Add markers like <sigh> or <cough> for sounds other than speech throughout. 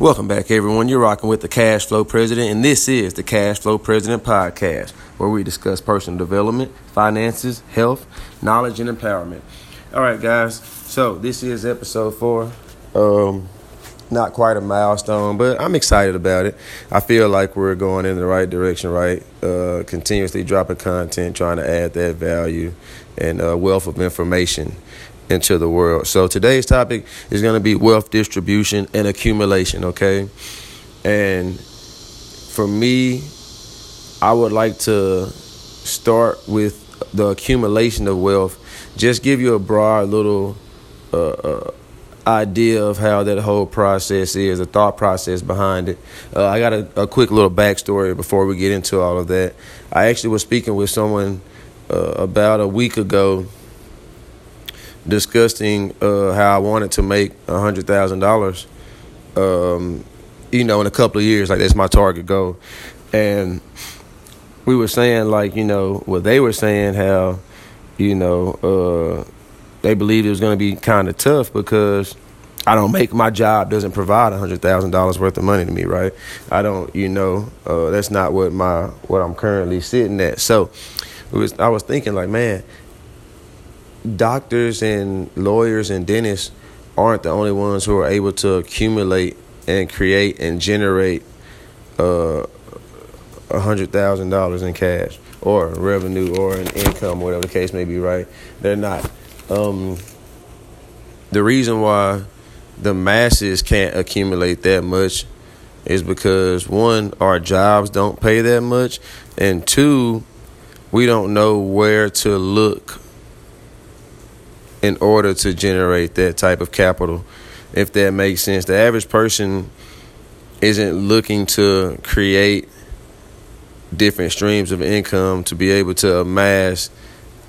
Welcome back, everyone. You're rocking with the Cash Flow President, and this is the Cash Flow President Podcast, where we discuss personal development, finances, health, knowledge, and empowerment. All right, guys. So this is episode four. Um, not quite a milestone, but I'm excited about it. I feel like we're going in the right direction, right? Uh, continuously dropping content, trying to add that value and uh, wealth of information into the world. So today's topic is going to be wealth distribution and accumulation, okay? And for me, I would like to start with the accumulation of wealth. Just give you a broad little uh, uh, idea of how that whole process is, the thought process behind it. Uh, I got a, a, quick little backstory before we get into all of that. I actually was speaking with someone uh, about a week ago discussing uh, how I wanted to make a hundred thousand dollars. Um, you know, in a couple of years, like that's my target goal. And we were saying, like, you know, what they were saying, how, you know, uh, they believed it was going to be kind of tough because I don't make my job doesn't provide hundred thousand dollars worth of money to me, right? I don't, you know, uh, that's not what my what I'm currently sitting at. So, was I was thinking like, man, doctors and lawyers and dentists aren't the only ones who are able to accumulate and create and generate uh, a uh, hundred thousand dollars in cash or revenue or an income, whatever the case may be. Right? They're not. Um, the reason why the masses can't accumulate that much is because one, our jobs don't pay that much, and two, we don't know where to look in order to generate that type of capital, if that makes sense. The average person isn't looking to create different streams of income to be able to amass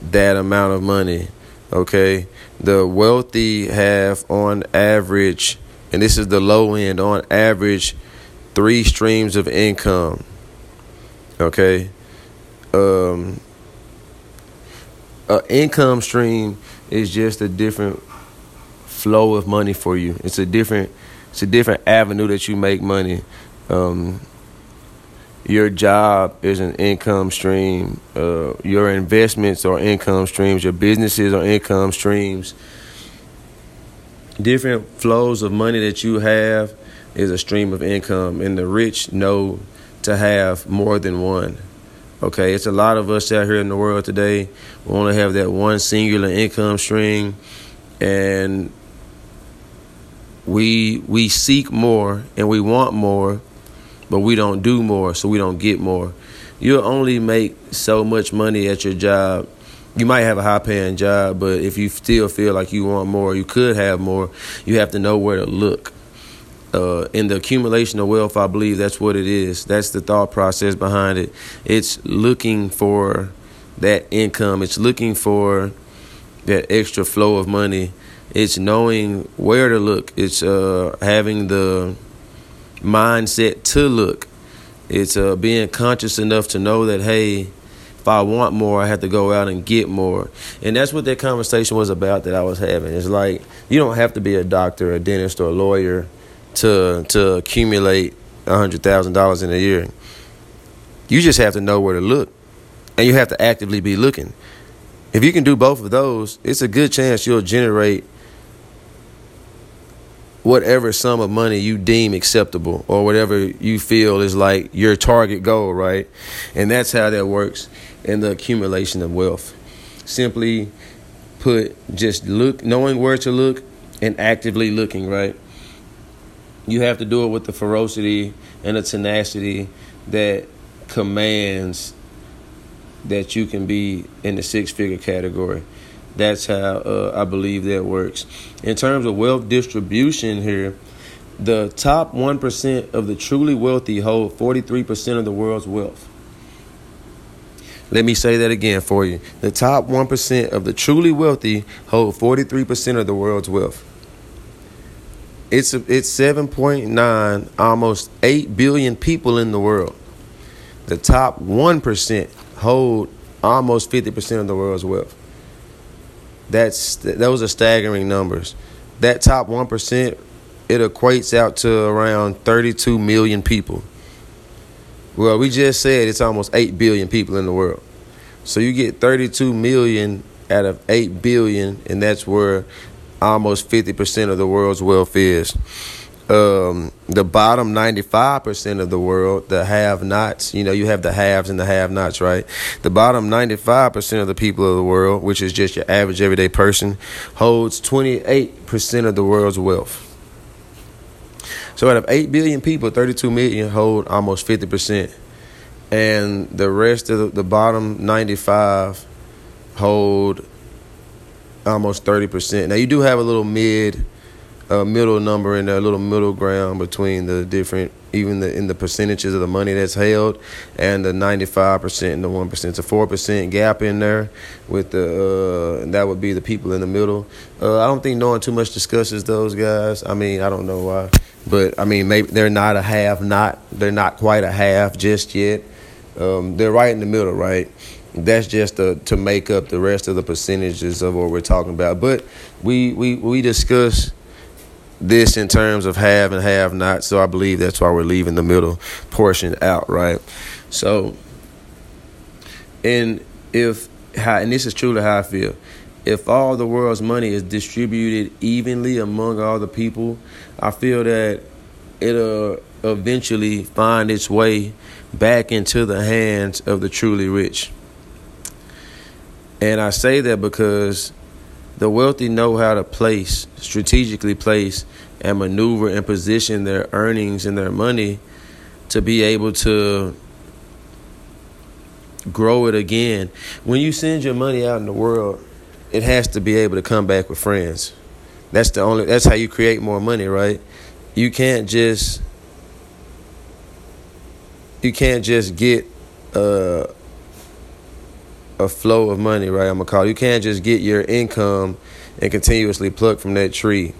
that amount of money. Okay, the wealthy have on average, and this is the low end, on average, three streams of income. Okay, um, an income stream is just a different flow of money for you. It's a different it's a different avenue that you make money. Um, your job is an income stream. Uh, your investments are income streams. Your businesses are income streams. Different flows of money that you have is a stream of income, and the rich know to have more than one. Okay, it's a lot of us out here in the world today. We want to have that one singular income stream, and we we seek more and we want more, but we don't do more, so we don't get more. You'll only make so much money at your job. You might have a high paying job, but if you still feel like you want more, you could have more. You have to know where to look uh, in the accumulation of wealth, I believe that's what it is. That's the thought process behind it. It's looking for that income. It's looking for that extra flow of money. It's knowing where to look. It's uh, having the mindset to look. It's uh, being conscious enough to know that hey, if I want more, I have to go out and get more. And that's what that conversation was about that I was having. It's like you don't have to be a doctor, a dentist, or a lawyer to to accumulate hundred thousand dollars in a year. You just have to know where to look, and you have to actively be looking. If you can do both of those, it's a good chance you'll generate whatever sum of money you deem acceptable or whatever you feel is like your target goal, right? And that's how that works in the accumulation of wealth. Simply put, just look, knowing where to look and actively looking, right? You have to do it with the ferocity and the tenacity that commands that you can be in the six figure category. That's how uh, I believe that works. In terms of wealth distribution here, the top 1% of the truly wealthy hold 43% of the world's wealth. Let me say that again for you. The top 1% of the truly wealthy hold 43% of the world's wealth. It's it's 7.9, almost 8 billion people in the world. The top 1% hold almost 50% of the world's wealth. That's those are staggering numbers. That top 1% it equates out to around 32 million people. Well, we just said it's almost 8 billion people in the world. So you get 32 million out of 8 billion, and that's where almost 50% of the world's wealth is. Um, the bottom 95% of the world, the have nots, you know, you have the haves and the have nots, right? The bottom 95% of the people of the world, which is just your average everyday person, holds 28% of the world's wealth. So out of 8 billion people, 32 million hold almost 50%. And the rest of the, the bottom 95 hold almost 30%. Now you do have a little mid a middle number in there, a little middle ground between the different, even the in the percentages of the money that's held, and the ninety five percent and the one percent. It's a four percent gap in there with the, uh, and that would be the people in the middle. Uh, I don't think no one too much discusses those guys. I mean, I don't know why, but I mean, maybe they're not a half, not they're not quite a half just yet. Um, they're right in the middle, right? That's just to, to make up the rest of the percentages of what we're talking about. But we we we discuss this in terms of have and have not. So I believe that's why we're leaving the middle portion out, right? So, and if how, and this is truly how I feel. If all the world's money is distributed evenly among all the people, I feel that it'll eventually find its way back into the hands of the truly rich. And I say that because the wealthy know how to place, strategically place, and maneuver and position their earnings and their money to be able to grow it again. When you send your money out in the world, it has to be able to come back with friends. That's the only that's how you create more money, right? You can't just you can't just get uh a flow of money, right? I'm gonna call. You can't just get your income and continuously pluck from that tree.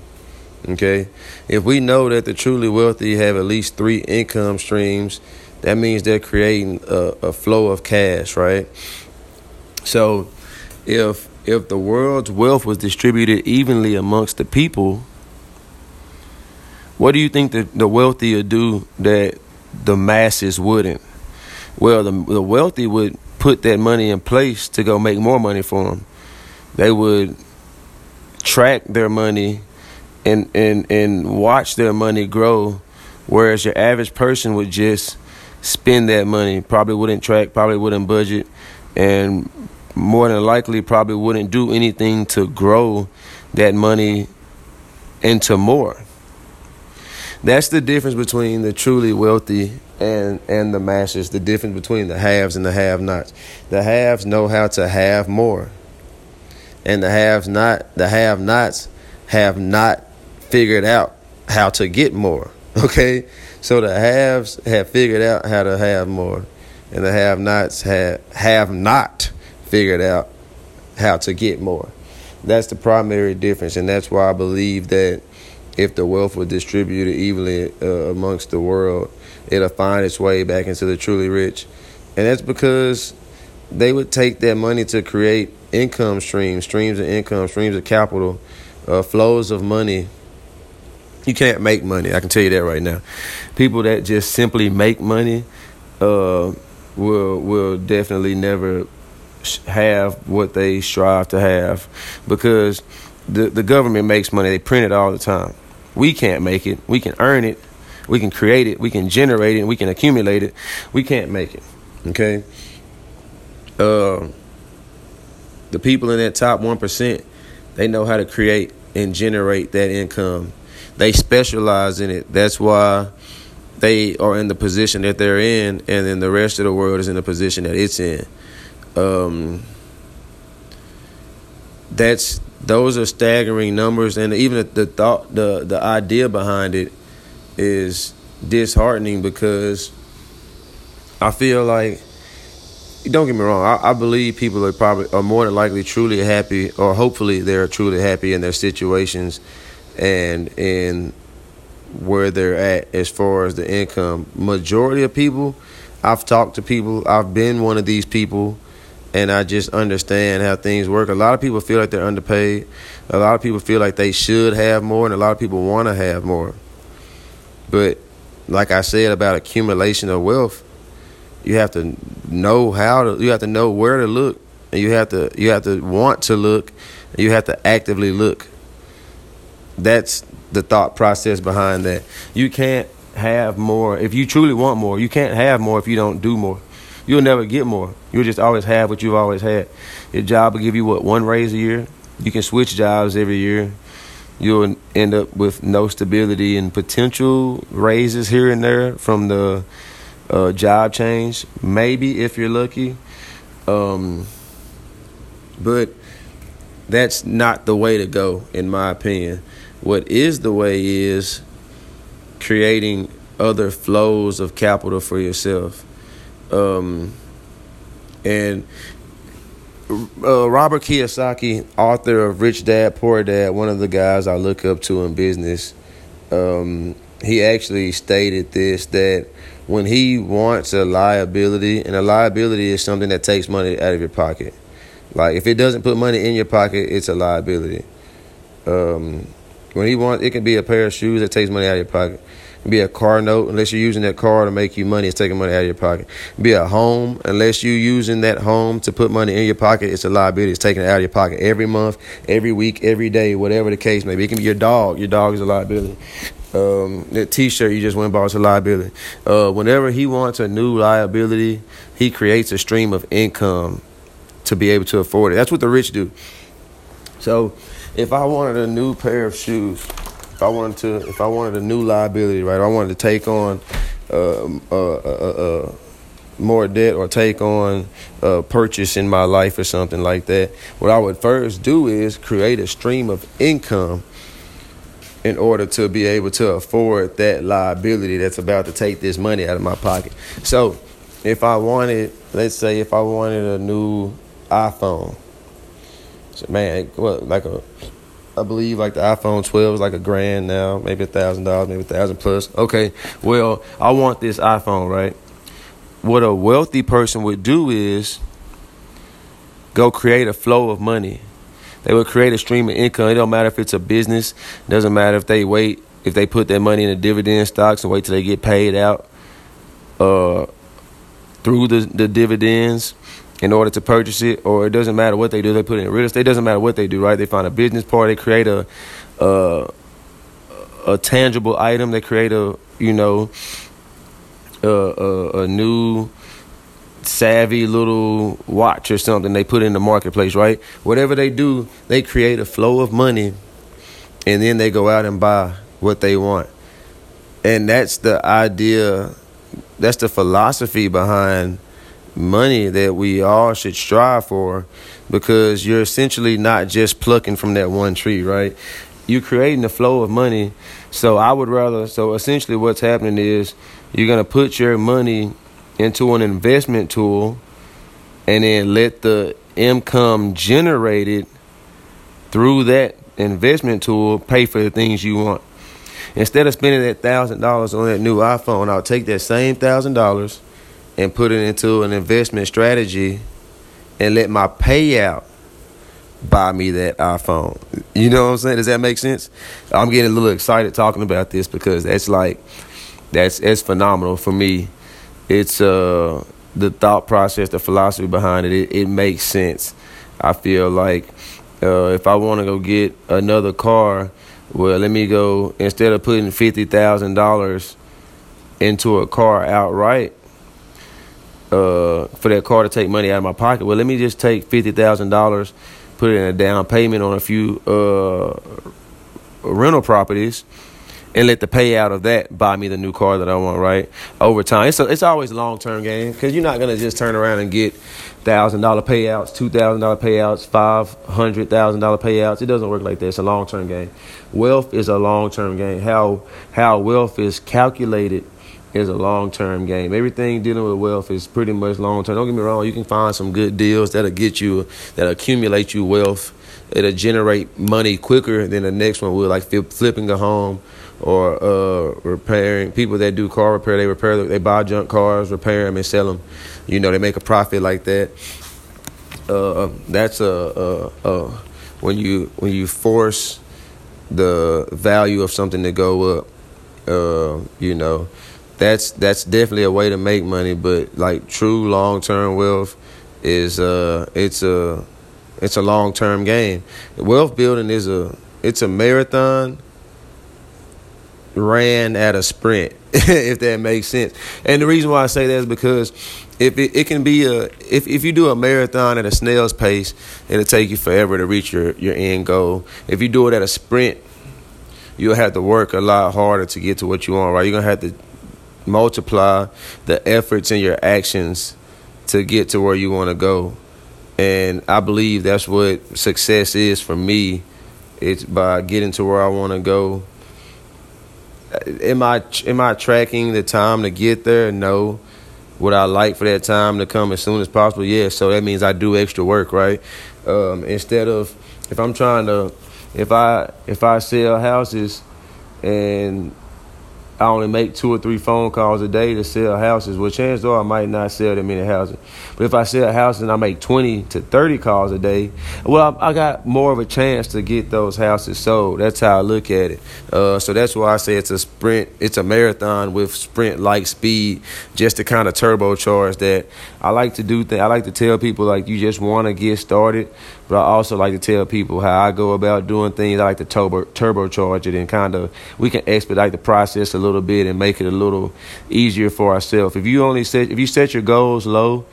Okay, if we know that the truly wealthy have at least three income streams, that means they're creating a, a flow of cash, right? So, if if the world's wealth was distributed evenly amongst the people, what do you think that the wealthy would do that the masses wouldn't? Well, the the wealthy would put that money in place to go make more money for them. They would track their money and and and watch their money grow, whereas your average person would just spend that money, probably wouldn't track, probably wouldn't budget, and more than likely probably wouldn't do anything to grow that money into more. That's the difference between the truly wealthy and and the masses. The difference between the haves and the have-nots. The haves know how to have more, and the haves not the have-nots have not figured out how to get more. <laughs> Okay, so the haves have figured out how to have more, and the have-nots have have not figured out how to get more. That's the primary difference, and that's why I believe that if the wealth was distributed evenly uh, amongst the world, it'll find its way back into the truly rich. And that's because they would take that money to create income streams, streams of income, streams of capital, uh, flows of money. You can't make money. I can tell you that right now. People that just simply make money uh, will will definitely never have what they strive to have because the the government makes money. They print it all the time. We can't make it. We can earn it. We can create it. We can generate it. We can accumulate it. We can't make it. Okay. Uh, the people in that top one percent, they know how to create and generate that income. They specialize in it. That's why they are in the position that they're in, and then the rest of the world is in the position that it's in. Um, that's those are staggering numbers, and even the thought, the the idea behind it is disheartening because I feel like don't get me wrong. I, I, believe people are probably are more than likely truly happy, or hopefully they're truly happy in their situations and in where they're at as far as the income. Majority of people, I've talked to people. I've been one of these people and I just understand how things work. A lot of people feel like they're underpaid. A lot of people feel like they should have more, and a lot of people want to have more. But like I said about accumulation of wealth, you have to know how to. You have to know where to look, and you have to you have to want to look, and you have to actively look. That's the thought process behind that. You can't have more if you truly want more. You can't have more if you don't do more. You'll never get more. You'll just always have what you've always had. Your job will give you what one raise a year. You can switch jobs every year. You'll end up with no stability and potential raises here and there from the uh, job change. Maybe if you're lucky, um, but that's not the way to go, in my opinion. What is the way is creating other flows of capital for yourself. Um, and uh, Robert Kiyosaki, author of Rich Dad Poor Dad, one of the guys I look up to in business, um, he actually stated this that when he wants a liability, and a liability is something that takes money out of your pocket. Like if it doesn't put money in your pocket, it's a liability. Um, when he wants, it can be a pair of shoes that takes money out of your pocket be a car note unless you're using that car to make you money it's taking money out of your pocket. Be a home unless you're using that home to put money in your pocket it's a liability. It's taking it out of your pocket every month every week every day whatever the case may be. It can be your dog. Your dog is a liability. Um, that t-shirt you just went bought is a liability. Uh, whenever he wants a new liability he creates a stream of income to be able to afford it. That's what the rich do. So if i wanted a new pair of shoes if I wanted to, if I wanted a new liability, right, I wanted to take on uh, uh, uh, more debt or take on a purchase in my life or something like that, what I would first do is create a stream of income in order to be able to afford that liability that's about to take this money out of my pocket. So, if I wanted, let's say, if I wanted a new iPhone, so man, what like a I believe like the iPhone 12 is like a grand now, maybe a thousand dollars, maybe a thousand plus. Okay, well, I want this iPhone, right? What a wealthy person would do is go create a flow of money. They would create a stream of income. It don't matter if it's a business. It doesn't matter if they wait, if they put their money in the dividend stocks and wait till they get paid out uh, through the, the dividends in order to purchase it, or it doesn't matter what they do. They put it in real estate. It doesn't matter what they do, right? They find a business part. They create a a, a tangible item. They create a you know a, a, a new savvy little watch or something they put in the marketplace, right? Whatever they do, they create a flow of money and then they go out and buy what they want. And that's the idea, that's the philosophy behind money that we all should strive for because you're essentially not just plucking from that one tree, right? You're creating a flow of money. So I would rather, so essentially what's happening is you're going to put your money into an investment tool and then let the income generated through that investment tool pay for the things you want. Instead of spending that thousand dollars on that new iPhone, I'll take that same thousand dollars and put it into an investment strategy and let my payout buy me that iPhone. You know what I'm saying? Does that make sense? I'm getting a little excited talking about this because that's like that's it's phenomenal for me. It's uh the thought process, the philosophy behind it, it, it makes sense. I feel like uh, if I want to go get another car, well, let me go instead of putting fifty thousand dollars into a car outright uh, for that car to take money out of my pocket. Well, let me just take fifty thousand dollars, put it in a down payment on a few uh, rental properties, and let the payout of that buy me the new car that I want. Right over time, it's a, it's always a long term game because you're not gonna just turn around and get thousand dollar payouts, two thousand dollar payouts, five hundred thousand dollar payouts. It doesn't work like that. It's a long term game. Wealth is a long term game. How how wealth is calculated is a long term game. Everything dealing with wealth is pretty much long term. Don't get me wrong, you can find some good deals that'll get you, that'll accumulate you wealth. It'll generate money quicker than the next one will, like flipping a home or uh, repairing. People that do car repair, they repair, they buy junk cars, repair them, and sell them. You know, they make a profit like that. uh, that's a, a, a when you when you force the value of something to go up. Uh, you know, that's that's definitely a way to make money. But like true long term wealth is uh it's a it's a long term game. Wealth building is a it's a marathon ran at a sprint, <laughs> if that makes sense. And the reason why I say that is because if it, it can be a if, if you do a marathon at a snail's pace, it'll take you forever to reach your, your end goal. If you do it at a sprint, you'll have to work a lot harder to get to what you want, right? You're gonna have to multiply the efforts and your actions to get to where you want to go. And I believe that's what success is for me. It's by getting to where I want to go am I am I tracking the time to get there? No. Would I like for that time to come as soon as possible? Yeah. So that means I do extra work, right? Um, instead of if I'm trying to, if I if I sell houses and I only make two or three phone calls a day to sell houses. Well, chances are I might not sell that many houses. But if I sell houses and I make 20 to 30 calls a day, well, I, got more of a chance to get those houses sold. That's how I look at it. Uh, so that's why I say it's a sprint, it's a marathon with sprint like speed, just to kind of turbocharge that. I like to do things, I like to tell people, like, you just want to get started. But I also like to tell people how I go about doing things. I like to turbo turbocharge it and kind of we can expedite the process a little bit and make it a little easier for ourselves. If you only set if you set your goals low,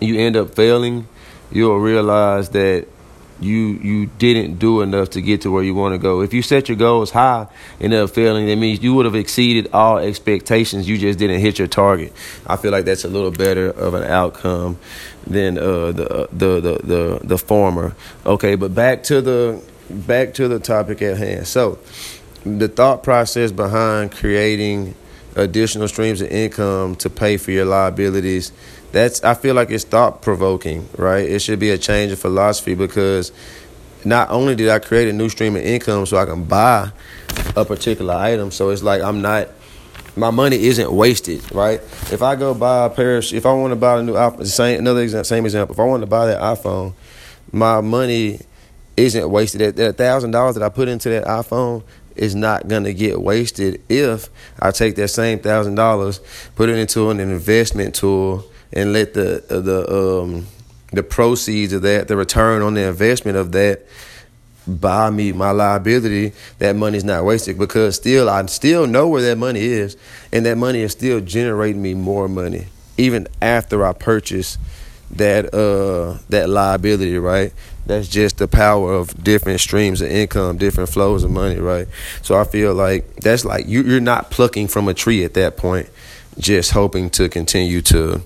you end up failing. You'll realize that you you didn't do enough to get to where you want to go. If you set your goals high and up failing, that means you would have exceeded all expectations. You just didn't hit your target. I feel like that's a little better of an outcome than uh, the, the the the the former. Okay, but back to the back to the topic at hand. So, the thought process behind creating additional streams of income to pay for your liabilities that's I feel like it's thought provoking, right? It should be a change of philosophy because not only did I create a new stream of income so I can buy a particular item, so it's like I'm not my money isn't wasted, right? If I go buy a pair, of, if I want to buy a new iPhone, same another example, same example. If I want to buy that iPhone, my money isn't wasted. That thousand dollars that I put into that iPhone is not gonna get wasted if I take that same thousand dollars, put it into an investment tool, and let the the um, the proceeds of that, the return on the investment of that, buy me my liability, that money's not wasted because still I still know where that money is and that money is still generating me more money even after I purchase that uh that liability, right? That's just the power of different streams of income, different flows of money, right? So I feel like that's like you you're not plucking from a tree at that point, just hoping to continue to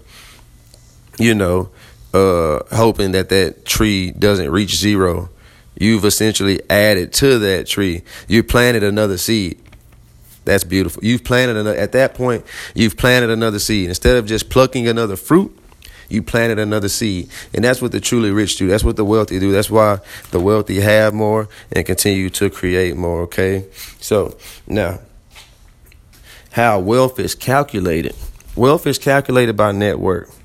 you know, uh hoping that that tree doesn't reach zero You've essentially added to that tree. You planted another seed. That's beautiful. You've planted another, at that point, you've planted another seed. Instead of just plucking another fruit, you planted another seed. And that's what the truly rich do. That's what the wealthy do. That's why the wealthy have more and continue to create more, okay? So now, how wealth is calculated. Wealth is calculated by net worth.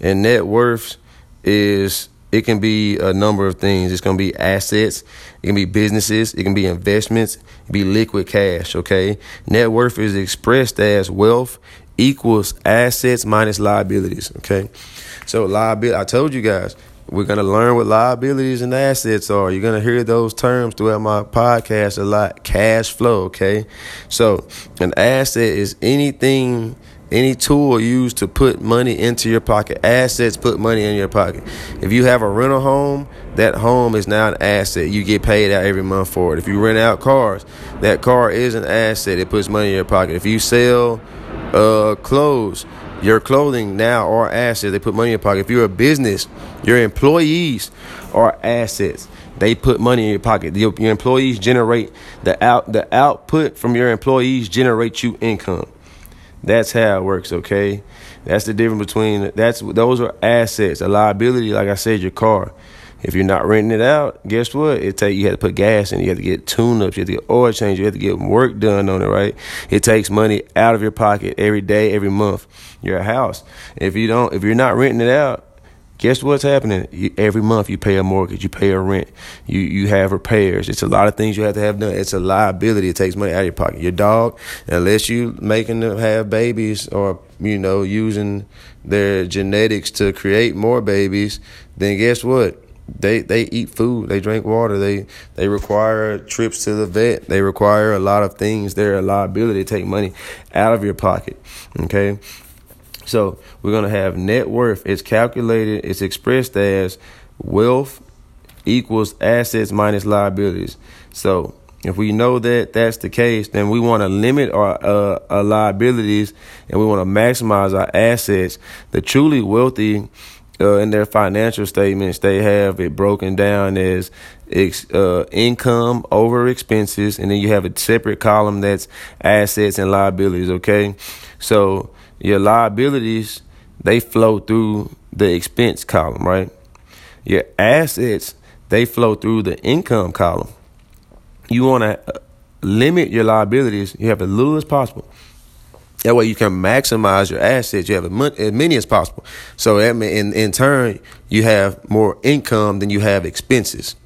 And net worth is it can be a number of things. It's going to be assets, it can be businesses, it can be investments, be liquid cash, okay? Net worth is expressed as wealth equals assets minus liabilities, okay? So liability, I told you guys, we're going to learn what liabilities and assets are. You're going to hear those terms throughout my podcast a lot. Cash flow, okay? So, an asset is anything any tool used to put money into your pocket. Assets put money in your pocket. If you have a rental home, that home is now an asset. You get paid out every month for it. If you rent out cars, that car is an asset. It puts money in your pocket. If you sell uh, clothes, your clothing now are assets. They put money in your pocket. If you're a business, your employees are assets. They put money in your pocket. Your, your employees generate the out the output from your employees generate you income. That's how it works, okay? That's the difference between that's those are assets. A liability, like I said, your car. If you're not renting it out, guess what? It take you have to put gas in. You have to get tune ups. You have to get oil change. You have to get work done on it, right? It takes money out of your pocket every day, every month. Your house. If you don't, if you're not renting it out, guess what's happening? Every month you pay a mortgage, you pay a rent, you you have repairs. It's a lot of things you have to have done. It's a liability. It takes money out of your pocket. Your dog, unless you making them have babies or you know using their genetics to create more babies, then guess what? They they eat food, they drink water, they they require trips to the vet, they require a lot of things. They're a liability. to take money out of your pocket. Okay. So we're gonna have net worth. It's calculated. It's expressed as wealth equals assets minus liabilities. So if we know that that's the case, then we want to limit our, uh, our liabilities and we want to maximize our assets. The truly wealthy. Uh, in their financial statements, they have it broken down as ex, uh, income over expenses, and then you have a separate column that's assets and liabilities. Okay, so your liabilities they flow through the expense column, right? Your assets they flow through the income column. You want to uh, limit your liabilities. You have as little as possible. That way you can maximize your assets. You have as many as possible. So in in turn, you have more income than you have expenses.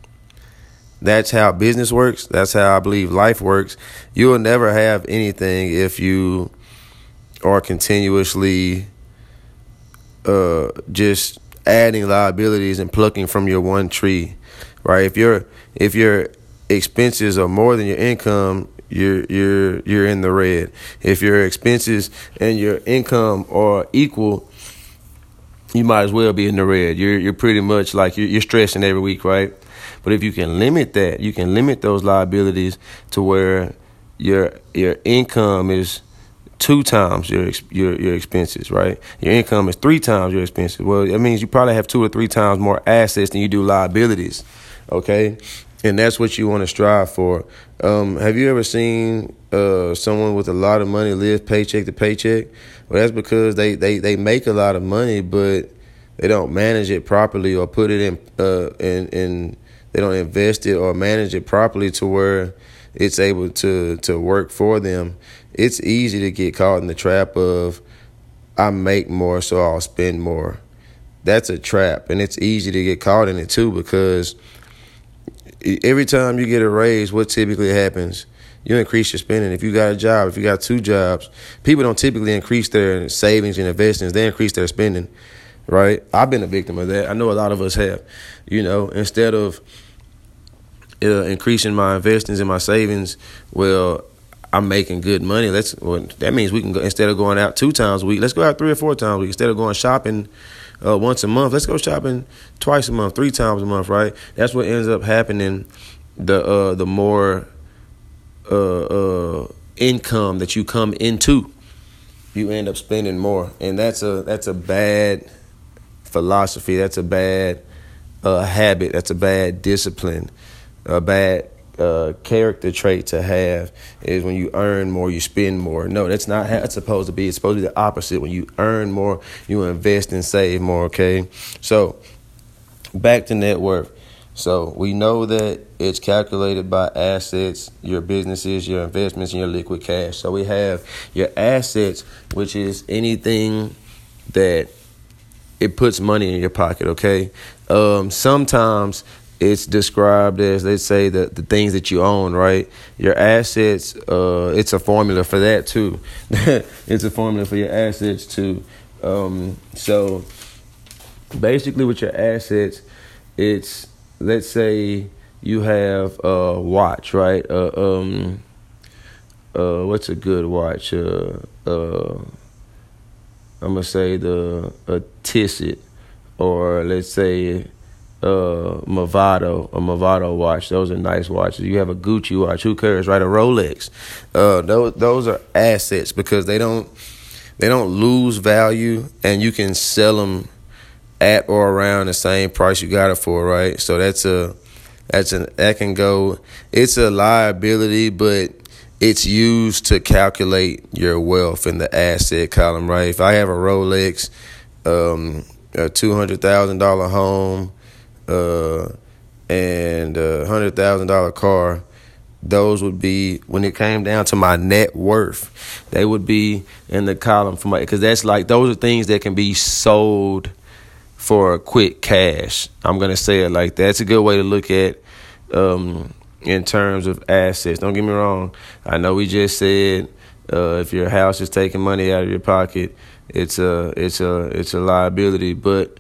That's how business works. That's how I believe life works. You will never have anything if you are continuously uh, just adding liabilities and plucking from your one tree, right? If your if your expenses are more than your income, you're you're you're in the red. If your expenses and your income are equal, you might as well be in the red. You're you're pretty much like you're, you're stressing every week, right? But if you can limit that, you can limit those liabilities to where your your income is two times your your your expenses, right? Your income is three times your expenses. Well, that means you probably have two or three times more assets than you do liabilities. Okay, and that's what you want to strive for. Um, have you ever seen uh, someone with a lot of money live paycheck to paycheck? Well, that's because they they they make a lot of money, but they don't manage it properly or put it in uh in in they don't invest it or manage it properly to where it's able to to work for them. It's easy to get caught in the trap of I make more so I'll spend more. That's a trap and it's easy to get caught in it too because every time you get a raise what typically happens you increase your spending. If you got a job, if you got two jobs, people don't typically increase their savings and investments. They increase their spending, right? I've been a victim of that. I know a lot of us have. You know, instead of uh, increasing my investments and my savings, well, I'm making good money. Let's well, that means we can go instead of going out two times a week, let's go out three or four times a week. Instead of going shopping uh, once a month, let's go shopping twice a month, three times a month, right? That's what ends up happening. The uh, the more uh, uh, income that you come into, you end up spending more, and that's a that's a bad philosophy. That's a bad uh, habit. That's a bad discipline a bad character trait to have is when you earn more, you spend more. No, that's not how it's supposed to be. It's supposed to be the opposite. When you earn more, you invest and save more. Okay, so back to net worth. So we know that it's calculated by assets, your businesses, your investments, and your liquid cash. So we have your assets, which is anything that it puts money in your pocket. Okay, um, sometimes it's described as they say that the things that you own, right? Your assets, uh, it's a formula for that too. <laughs> it's a formula for your assets too. Um, so basically, with your assets, it's let's say you have a watch, right? Uh, um, uh, what's a good watch? Uh, uh, I'm gonna say the a Tissot, or let's say uh Movado, a Movado watch. Those are nice watches. You have a Gucci watch. Who cares, right? A Rolex. Uh, those those are assets because they don't they don't lose value, and you can sell them at or around the same price you got it for, right? So that's a that's an that can go. It's a liability, but it's used to calculate your wealth in the asset column, right? If I have a Rolex, um, a two hundred thousand dollar home uh, and a hundred thousand dollar car, those would be when it came down to my net worth. They would be in the column for my because that's like those are things that can be sold for a quick cash. I'm gonna say it like that. It's a good way to look at um, in terms of assets. Don't get me wrong. I know we just said uh, if your house is taking money out of your pocket, it's a it's a it's a liability, but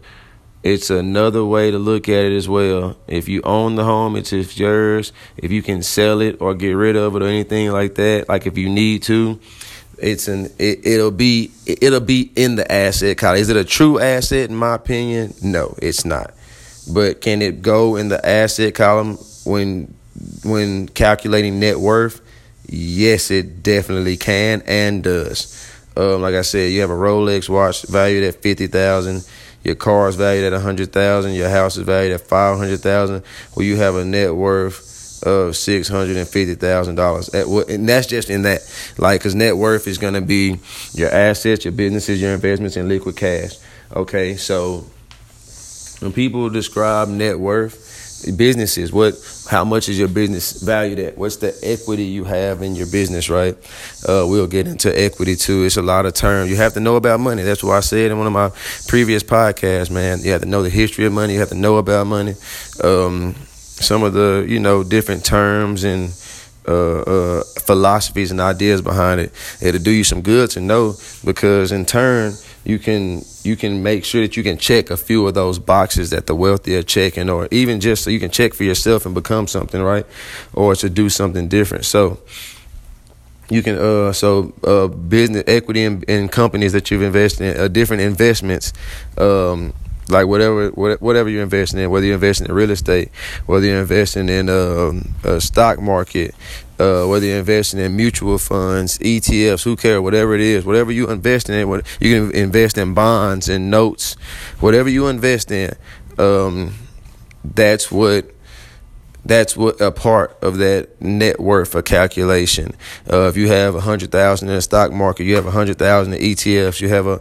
it's another way to look at it as well. If you own the home, it's just yours. If you can sell it or get rid of it or anything like that, like if you need to, it's an it, it'll be it'll be in the asset column. Is it a true asset? In my opinion, no, it's not. But can it go in the asset column when when calculating net worth? Yes, it definitely can and does. Um, like I said, you have a Rolex watch valued at fifty thousand your car is valued at a hundred thousand, your house is valued at five hundred thousand, well you have a net worth of six hundred and fifty thousand dollars. And that's just in that, like, cause net worth is gonna be your assets, your businesses, your investments, and liquid cash. Okay, so when people describe net worth, businesses what how much is your business valued at? What's the equity you have in your business right? Uh, we'll get into equity too. It's a lot of terms. You have to know about money. That's what i said in one of my previous podcasts man you have to know the history of money. You have to know about money. Um, some of the you know different terms and uh, uh, philosophies and ideas behind it. It'll do you some good to know because in turn you can you can make sure that you can check a few of those boxes that the wealthy are checking, or even just so you can check for yourself and become something, right? Or to do something different. So you can uh so uh business equity in, in companies that you've invested in, uh, different investments, um like whatever whatever you're investing in, whether you're investing in real estate, whether you're investing in um, a stock market, uh, whether you're investing in mutual funds, ETFs, who cares, whatever it is, whatever you invest in, what you can invest in bonds and notes, whatever you invest in, um, that's what that's what a part of that net worth a calculation. Uh, if you have a hundred thousand in the stock market, you have a hundred thousand in ETFs, you have a,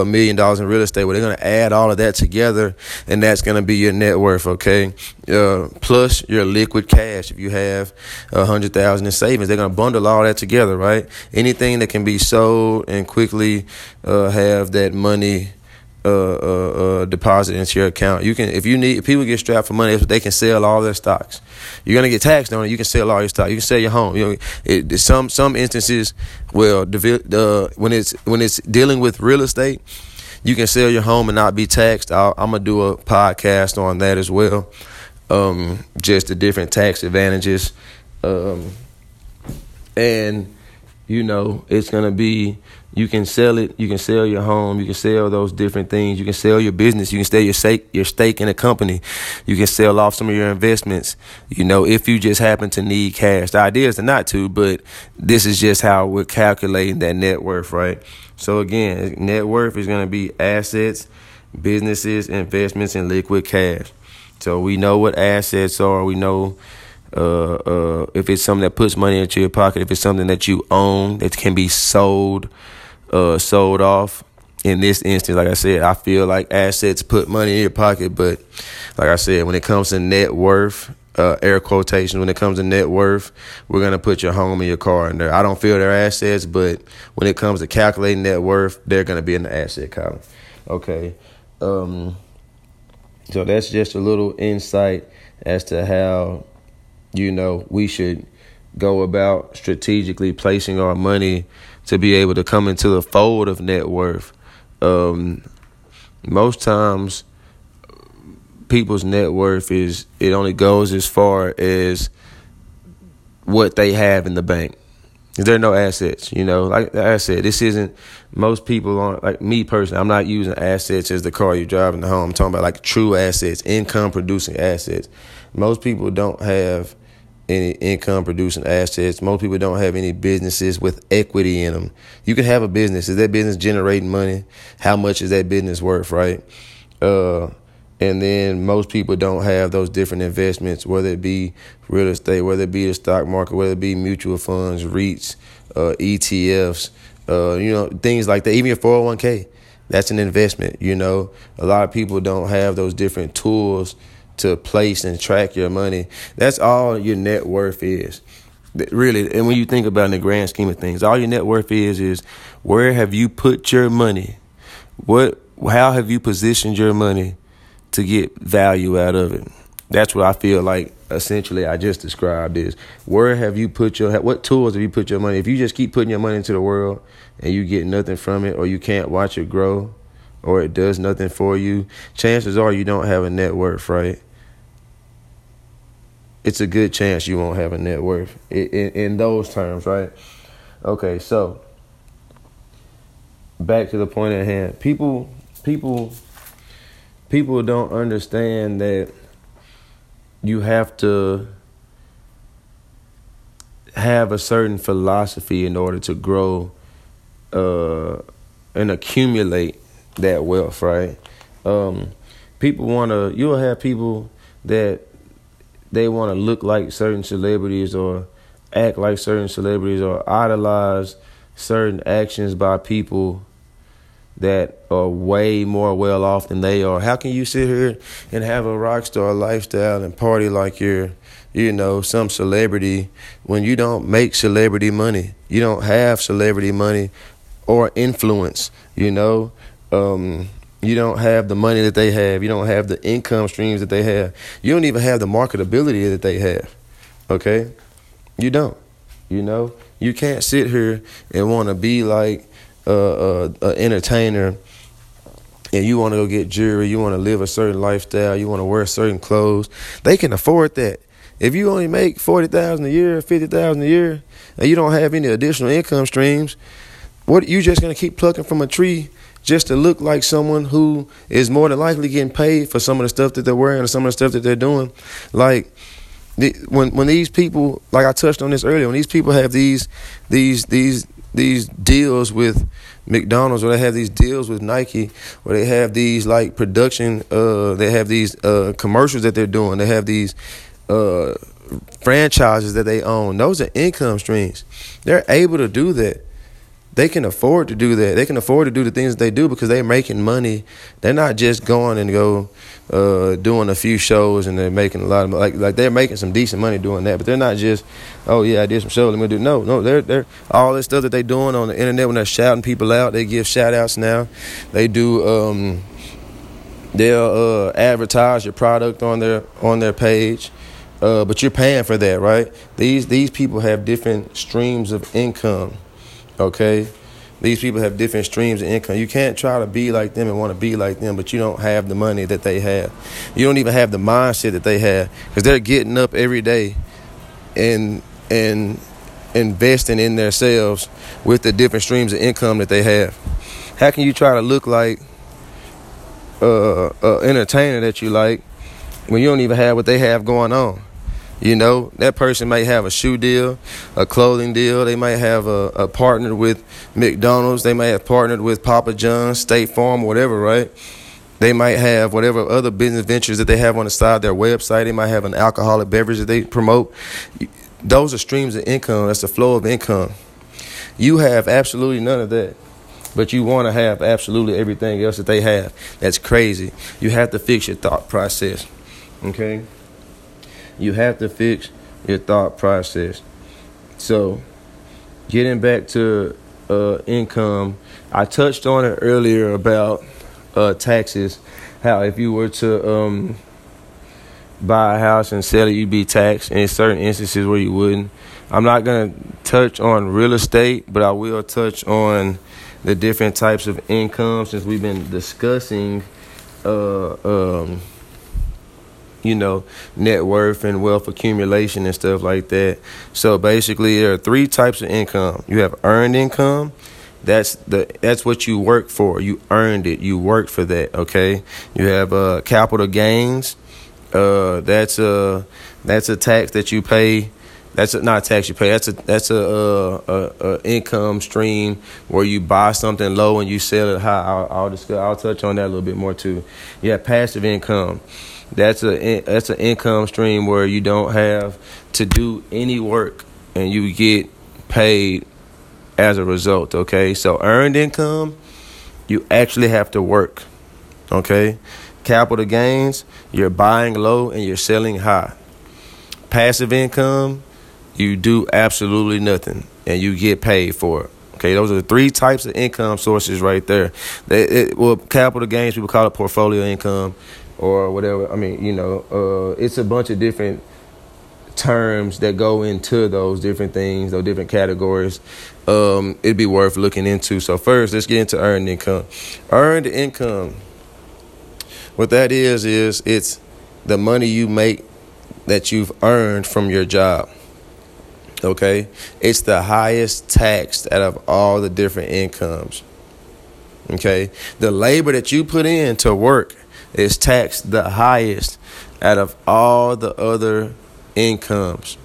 a million dollars in real estate. Well, they're to add all of that together, and that's to be your net worth. Okay, uh, plus your liquid cash. If you have a hundred thousand in savings, they're to bundle all that together, right? Anything that can be sold and quickly uh, have that money uh, uh, uh, deposit into your account. You can, if you need, if people get strapped for money, they can sell all their stocks. You're gonna get taxed on it. You can sell all your stock. You can sell your home. You know, it, some some instances, well, the, when it's when it's dealing with real estate, you can sell your home and not be taxed. i am gonna do a podcast on that as well. Um, just the different tax advantages, um, and you know, it's gonna be you can sell it. You can sell your home. You can sell those different things. You can sell your business. You can sell your stake, your stake in a company. You can sell off some of your investments. You know, if you just happen to need cash. The idea is to not to, but this is just how we're calculating that net worth, right? So again, net worth is going to be assets, businesses, investments, and liquid cash. So we know what assets are. We know uh, uh, if it's something that puts money into your pocket, if it's something that you own that can be sold uh, sold off. In this instance, like I said, I feel like assets put money in your pocket, but like I said, when it comes to net worth, uh, air quotation, when it comes to net worth, we're gonna put your home and your car in there. I don't feel they're assets, but when it comes to calculating net worth, they're gonna be in the asset column. Okay, um, so that's just a little insight as to how you know we should go about strategically placing our money to be able to come into the fold of net worth. Um, most times, people's net worth is it only goes as far as what they have in the bank. There are no assets, you know. Like I said, this isn't most people aren't like me personally. I'm not using assets as the car you drive in the home. I'm talking about like true assets, income producing assets. Most people don't have any income producing assets. Most people don't have any businesses with equity in them. You can have a business. Is that business generating money? How much is that business worth, right? Uh, and then most people don't have those different investments, whether it be real estate, whether it be the stock market, whether it be mutual funds, REITs, uh, ETFs, uh, you know, things like that. Even your 401k, that's an investment. You know, a lot of people don't have those different tools to place and track your money. That's all your net worth is. Really, and when you think about in the grand scheme of things, all your net worth is is where have you put your money? What how have you positioned your money to get value out of it? That's what I feel like essentially I just described is where have you put your what tools have you put your money? If you just keep putting your money into the world and you get nothing from it or you can't watch it grow or it does nothing for you, chances are you don't have a net worth, right? It's a good chance you won't have a net worth in, in, in those terms, right? Okay, so back to the point at hand. People people people don't understand that you have to have a certain philosophy in order to grow uh, and accumulate that wealth, right? Um, people want to, you'll have people that they want to look like certain celebrities or act like certain celebrities or idolize certain actions by people that are way more well off than they are. How can you sit here and have a rock star lifestyle and party like you're, you know, some celebrity when you don't make celebrity money? You don't have celebrity money or influence, you know? Um, you don't have the money that they have. You don't have the income streams that they have. You don't even have the marketability that they have. Okay? You don't. You know? You can't sit here and want to be like uh, uh, entertainer and you want to go get jewelry, you want to live a certain lifestyle, you want to wear certain clothes, they can afford that. If you only make forty thousand a year, fifty thousand a year, and you don't have any additional income streams, what you just gonna keep plucking from a tree just to look like someone who is more than likely getting paid for some of the stuff that they're wearing or some of the stuff that they're doing? Like when when these people, like I touched on this earlier, when these people have these these these these deals with McDonald's or they have these deals with Nike or they have these like production uh they have these uh commercials that they're doing they have these uh franchises that they own those are income streams they're able to do that they can afford to do that. They can afford to do the things that they do because they're making money. They're not just going and go uh, doing a few shows and they're making a lot of like like they're making some decent money doing that. But they're not just oh yeah I did some shows. Let me do no no they're they're all this stuff that they're doing on the internet when they're shouting people out. They give shout outs now. They do. Um, they'll uh, advertise your product on their on their page. Uh, but you're paying for that, right? These these people have different streams of income Okay? These people have different streams of income. You can't try to be like them and want to be like them, but you don't have the money that they have. You don't even have the mindset that they have because they're getting up every day and and investing in themselves with the different streams of income that they have. How can you try to look like uh, entertainer that you like when you don't even have what they have going on? You know, that person might have a shoe deal, a clothing deal. They might have a, a partner with McDonald's. They might have partnered with Papa John's, State Farm, whatever, right? They might have whatever other business ventures that they have on the side of their website. They might have an alcoholic beverage that they promote. Those are streams of income. That's the flow of income. You have absolutely none of that but you want to have absolutely everything else that they have. That's crazy. You have to fix your thought process. Okay? You have to fix your thought process. So, getting back to uh, income, I touched on it earlier about uh, taxes. How if you were to um, buy a house and sell it, you'd be taxed. In certain instances where you wouldn't. I'm not gonna touch on real estate, but I will touch on the different types of income since we've been discussing uh, um, you know, net worth and wealth accumulation and stuff like that. So basically, there are three types of income. You have earned income. That's the that's what you work for. You earned it. You worked for that. Okay. You have uh, capital gains. Uh, that's a that's a tax that you pay. That's a, not a tax you pay. That's a that's a, uh, a, a, income stream where you buy something low and you sell it high. I'll, I'll discuss. I'll touch on that a little bit more too. You have passive income that's a that's an income stream where you don't have to do any work and you get paid as a result okay? So earned income you actually have to work okay? Capital gains you're buying low and you're selling high. Passive income you do absolutely nothing and you get paid for it Okay, those are the three types of income sources right there. They, it, well, capital gains people call it portfolio income, or whatever. I mean, you know, uh, it's a bunch of different terms that go into those different things, those different categories. Um, it'd be worth looking into. So first, let's get into earned income. Earned income. What that is is it's the money you make that you've earned from your job. Okay? It's the highest taxed out of all the different incomes. Okay? The labor that you put in to work is taxed the highest out of all the other incomes.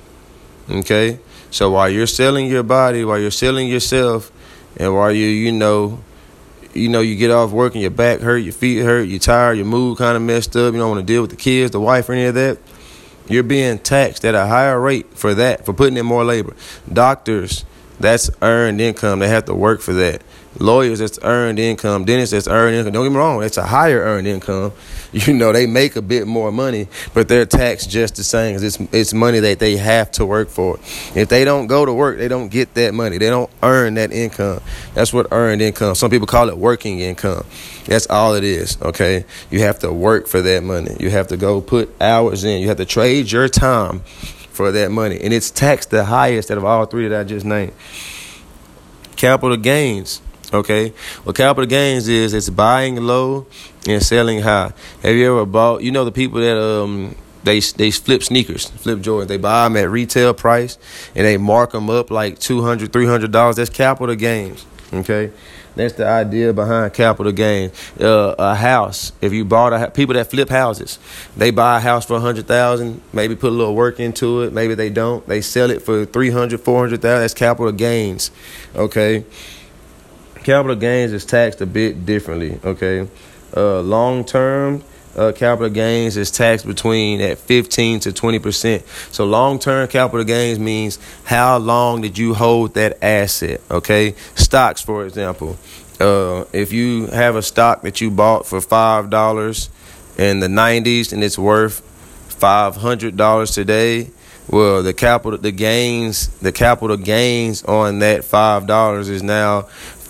Okay? So while you're selling your body, while you're selling yourself, and while you, you know, you know, you get off work and your back hurt, your feet hurt, you're tired, your mood kind of messed up, you don't want to deal with the kids, the wife, or any of that, you're being taxed at a higher rate for that, for putting in more labor. Doctors, that's earned income. They have to work for that. Lawyers, that's earned income. Dentists, that's earned income. Don't get me wrong, it's a higher earned income. <laughs> You know, they make a bit more money, but they're taxed just the same because it's, it's money that they have to work for. If they don't go to work, they don't get that money. They don't earn that income. That's what earned income. Some people call it working income. That's all it is, okay? You have to work for that money. You have to go put hours in. You have to trade your time for that money. And it's taxed the highest out of all three that I just named. Capital gains Okay, Well, capital gains is it's buying low and selling high. Have you ever bought? You know the people that um they they flip sneakers, flip Jordans. They buy them at retail price and they mark them up like 200 300 dollars. That's capital gains. Okay, that's the idea behind capital gains. Uh, a house. If you bought a people that flip houses, they buy a house for a hundred thousand. Maybe put a little work into it. Maybe they don't. They sell it for three hundred, four hundred thousand. That's capital gains. Okay capital gains is taxed a bit differently. Okay, uh, long term. Uh, capital gains is taxed between at 15 to 20 percent. So long term capital gains means how long did you hold that asset? Okay, stocks, for example. Uh, if you have a stock that you bought for five dollars in the 90s and it's worth five hundred dollars today, well, the capital, the gains, the capital gains on that five dollars is now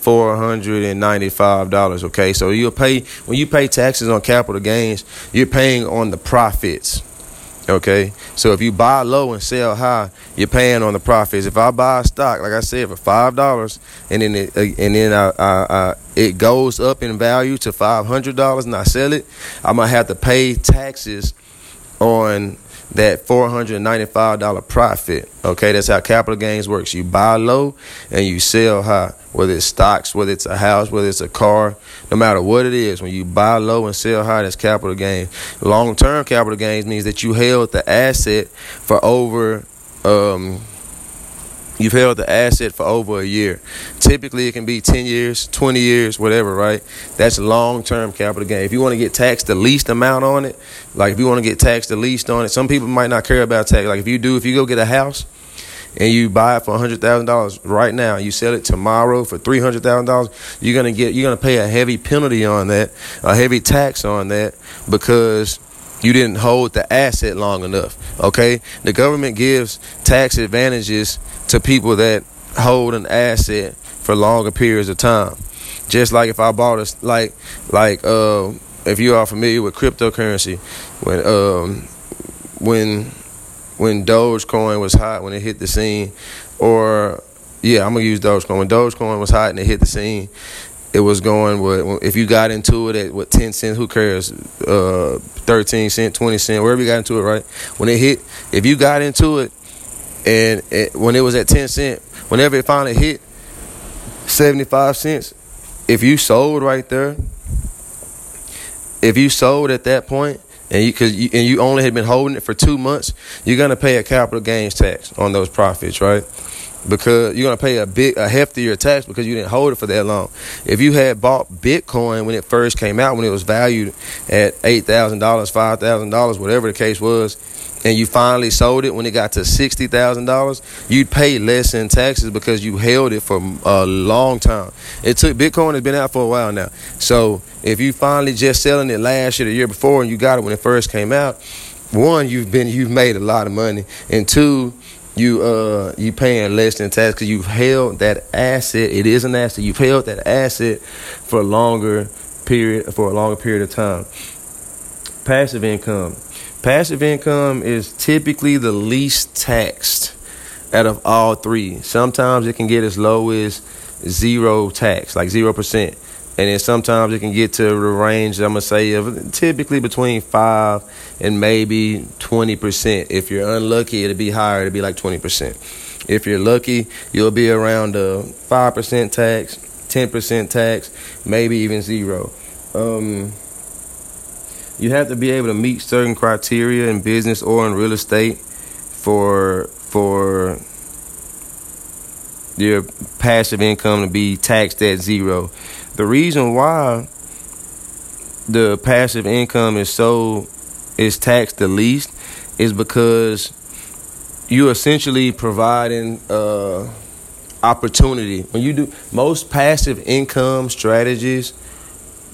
four hundred and ninety-five dollars. Okay, so you'll pay when you pay taxes on capital gains, you're paying on the profits. Okay, so if you buy low and sell high, you're paying on the profits. If I buy a stock, like I said, for five dollars, and then it, uh, and then I, I, I, it goes up in value to five hundred dollars, and I sell it, I'm gonna have to pay taxes on that $495 profit. Okay, that's how capital gains works. You buy low and you sell high. Whether it's stocks, whether it's a house, whether it's a car, no matter what it is, when you buy low and sell high, that's capital gains. Long term capital gains means that you held the asset for over um, You've held the asset for over a year. Typically, it can be 10 years, 20 years, whatever, right? That's long term capital gain. If you want to get taxed the least amount on it, like if you want to get taxed the least on it, some people might not care about tax. Like if you do, if you go get a house and you buy it for $100,000 right now, you sell it tomorrow for $300,000, you're going to get, you're going to pay a heavy penalty on that, a heavy tax on that because you didn't hold the asset long enough. Okay, the government gives tax advantages to people that hold an asset for longer periods of time. Just like if I bought a like like uh, if you are familiar with cryptocurrency, when um, when when Dogecoin was hot when it hit the scene, or yeah, I'm gonna use Dogecoin. When Dogecoin was hot and it hit the scene, it was going with if you got into it at what 10 cents who cares? Uh 13 cent 20 cent wherever you got into it right? When it hit if you got into it and it, when it was at 10 cent whenever it finally hit 75 cents if you sold right there if you sold at that point and you cause you, and you only had been holding it for 2 months you're going to pay a capital gains tax on those profits right because you're gonna pay a big a heftier tax because you didn't hold it for that long. If you had bought Bitcoin when it first came out, when it was valued at eight thousand dollars, five thousand dollars, whatever the case was, and you finally sold it when it got to sixty thousand dollars, you'd pay less in taxes because you held it for a long time. It took Bitcoin has been out for a while now. So if you finally just selling it last year, the year before, and you got it when it first came out, one, you've been you've made a lot of money, and two you uh you paying less than tax because you've held that asset. It is an asset. You've held that asset for a longer period for a longer period of time. Passive income. Passive income is typically the least taxed out of all three. Sometimes it can get as low as zero tax, like zero percent. And then sometimes it can get to the range I'm gonna say of typically between five and maybe twenty percent. If you're unlucky, it'll be higher. It'll be like twenty percent. If you're lucky, you'll be around five percent tax, ten percent tax, maybe even zero. Um, you have to be able to meet certain criteria in business or in real estate for for your passive income to be taxed at zero. The reason why the passive income is so is taxed the least is because you essentially providing uh, opportunity. When you do most passive income strategies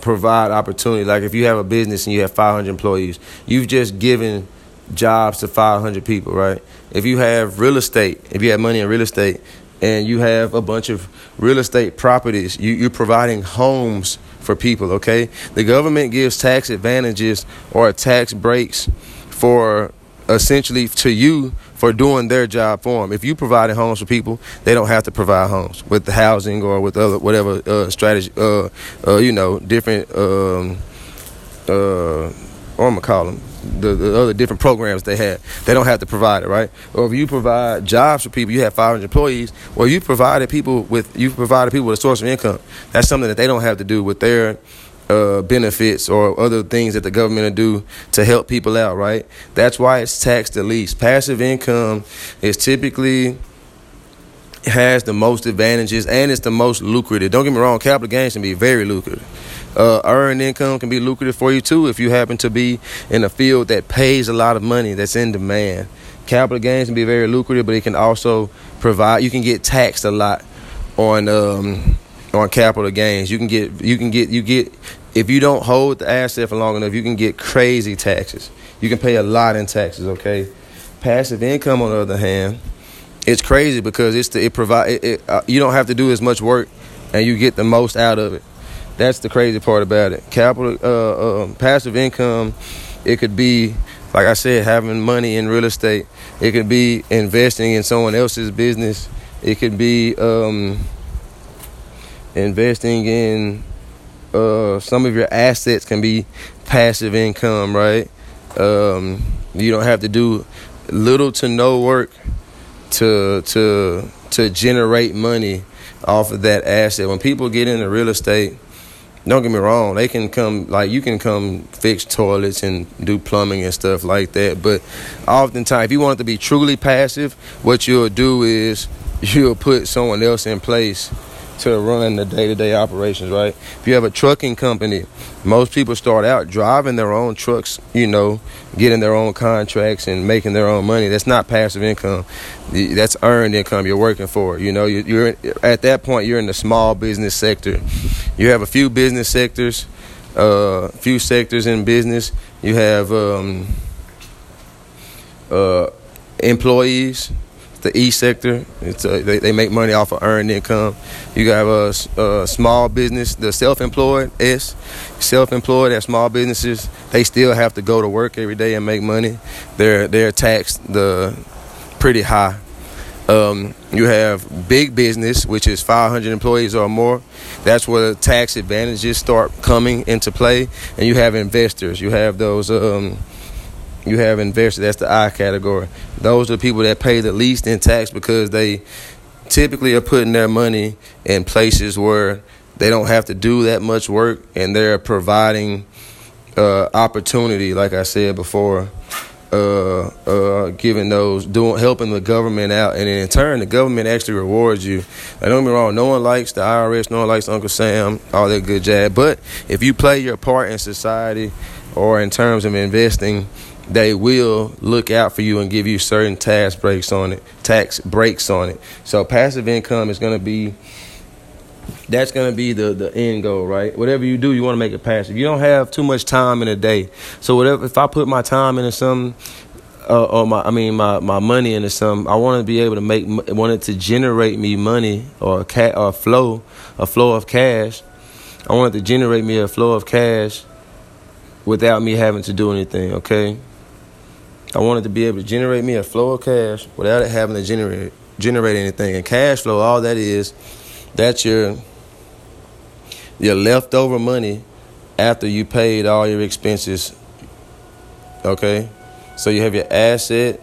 provide opportunity. Like if you have a business and you have 500 employees, you've just given jobs to 500 people, right? If you have real estate, if you have money in real estate, and you have a bunch of real estate properties. You, you're providing homes for people, okay? The government gives tax advantages or tax breaks for essentially to you for doing their job for them. If you providing homes for people, they don't have to provide homes with the housing or with other whatever uh, strategy, uh, uh, you know, different, um, uh, what am I call them? the, the other different programs they have. They don't have to provide it, right? Or if you provide jobs for people, you have 500 employees. Well, you provided people with you provided people with a source of income. That's something that they don't have to do with their uh, benefits or other things that the government will do to help people out, right? That's why it's taxed the least. Passive income is typically has the most advantages and it's the most lucrative. Don't get me wrong, capital gains can be very lucrative. Uh, earned income can be lucrative for you too if you happen to be in a field that pays a lot of money that's in demand. Capital gains can be very lucrative, but it can also provide. You can get taxed a lot on um, on capital gains. You can get you can get you get if you don't hold the asset for long enough, you can get crazy taxes. You can pay a lot in taxes. Okay, passive income on the other hand, it's crazy because it's the, it provide it, it, uh, you don't have to do as much work and you get the most out of it. That's the crazy part about it. Capital, uh, uh, passive income, it could be, like I said, having money in real estate. It could be investing in someone else's business. It could be um, investing in uh, some of your assets can be passive income, right? Um, you don't have to do little to no work to to to generate money off of that asset. When people get into real estate, don't get me wrong, they can come like you can come fix toilets and do plumbing and stuff like that. But oftentimes, if you want it to be truly passive, what you'll do is you'll put someone else in place to run the day to day operations, right? If you have a trucking company, most people start out driving their own trucks, you know, getting their own contracts and making their own money. That's not passive income. That's earned income you're working for. You know, you're at that point, you're in the small business sector. You have a few business sectors, a uh, few sectors in business. You have um, uh, employees the E sector. It's a, they, they make money off of earned income. You got a, a small business, the self-employed S, self-employed at small businesses. They still have to go to work every day and make money. They're they're taxed the pretty high. Um, you have big business, which is 500 employees or more. That's where the tax advantages start coming into play. And you have investors. You have those. Um, you have investors. That's the I category. Those are the people that pay the least in tax because they typically are putting their money in places where they don't have to do that much work and they're providing uh, opportunity, like I said before, uh, uh, giving those, doing, helping the government out, and in turn, the government actually rewards you. I don't get me wrong, no one likes the IRS, no one likes Uncle Sam, all that good jazz. But if you play your part in society or in terms of investing, they will look out for you and give you certain tax breaks on it, tax breaks on it. So passive income is going to be that's going to be the the end goal, right? Whatever you do, you want to make it passive. You don't have too much time in a day, so whatever. If I put my time into something, uh, or my I mean my, my money into something. I want to be able to make want it to generate me money or a cat or flow a flow of cash. I want it to generate me a flow of cash without me having to do anything. Okay. I wanted to be able to generate me a flow of cash without it having to generate generate anything. And cash flow, all that is, that's your your leftover money after you paid all your expenses. Okay? So you have your asset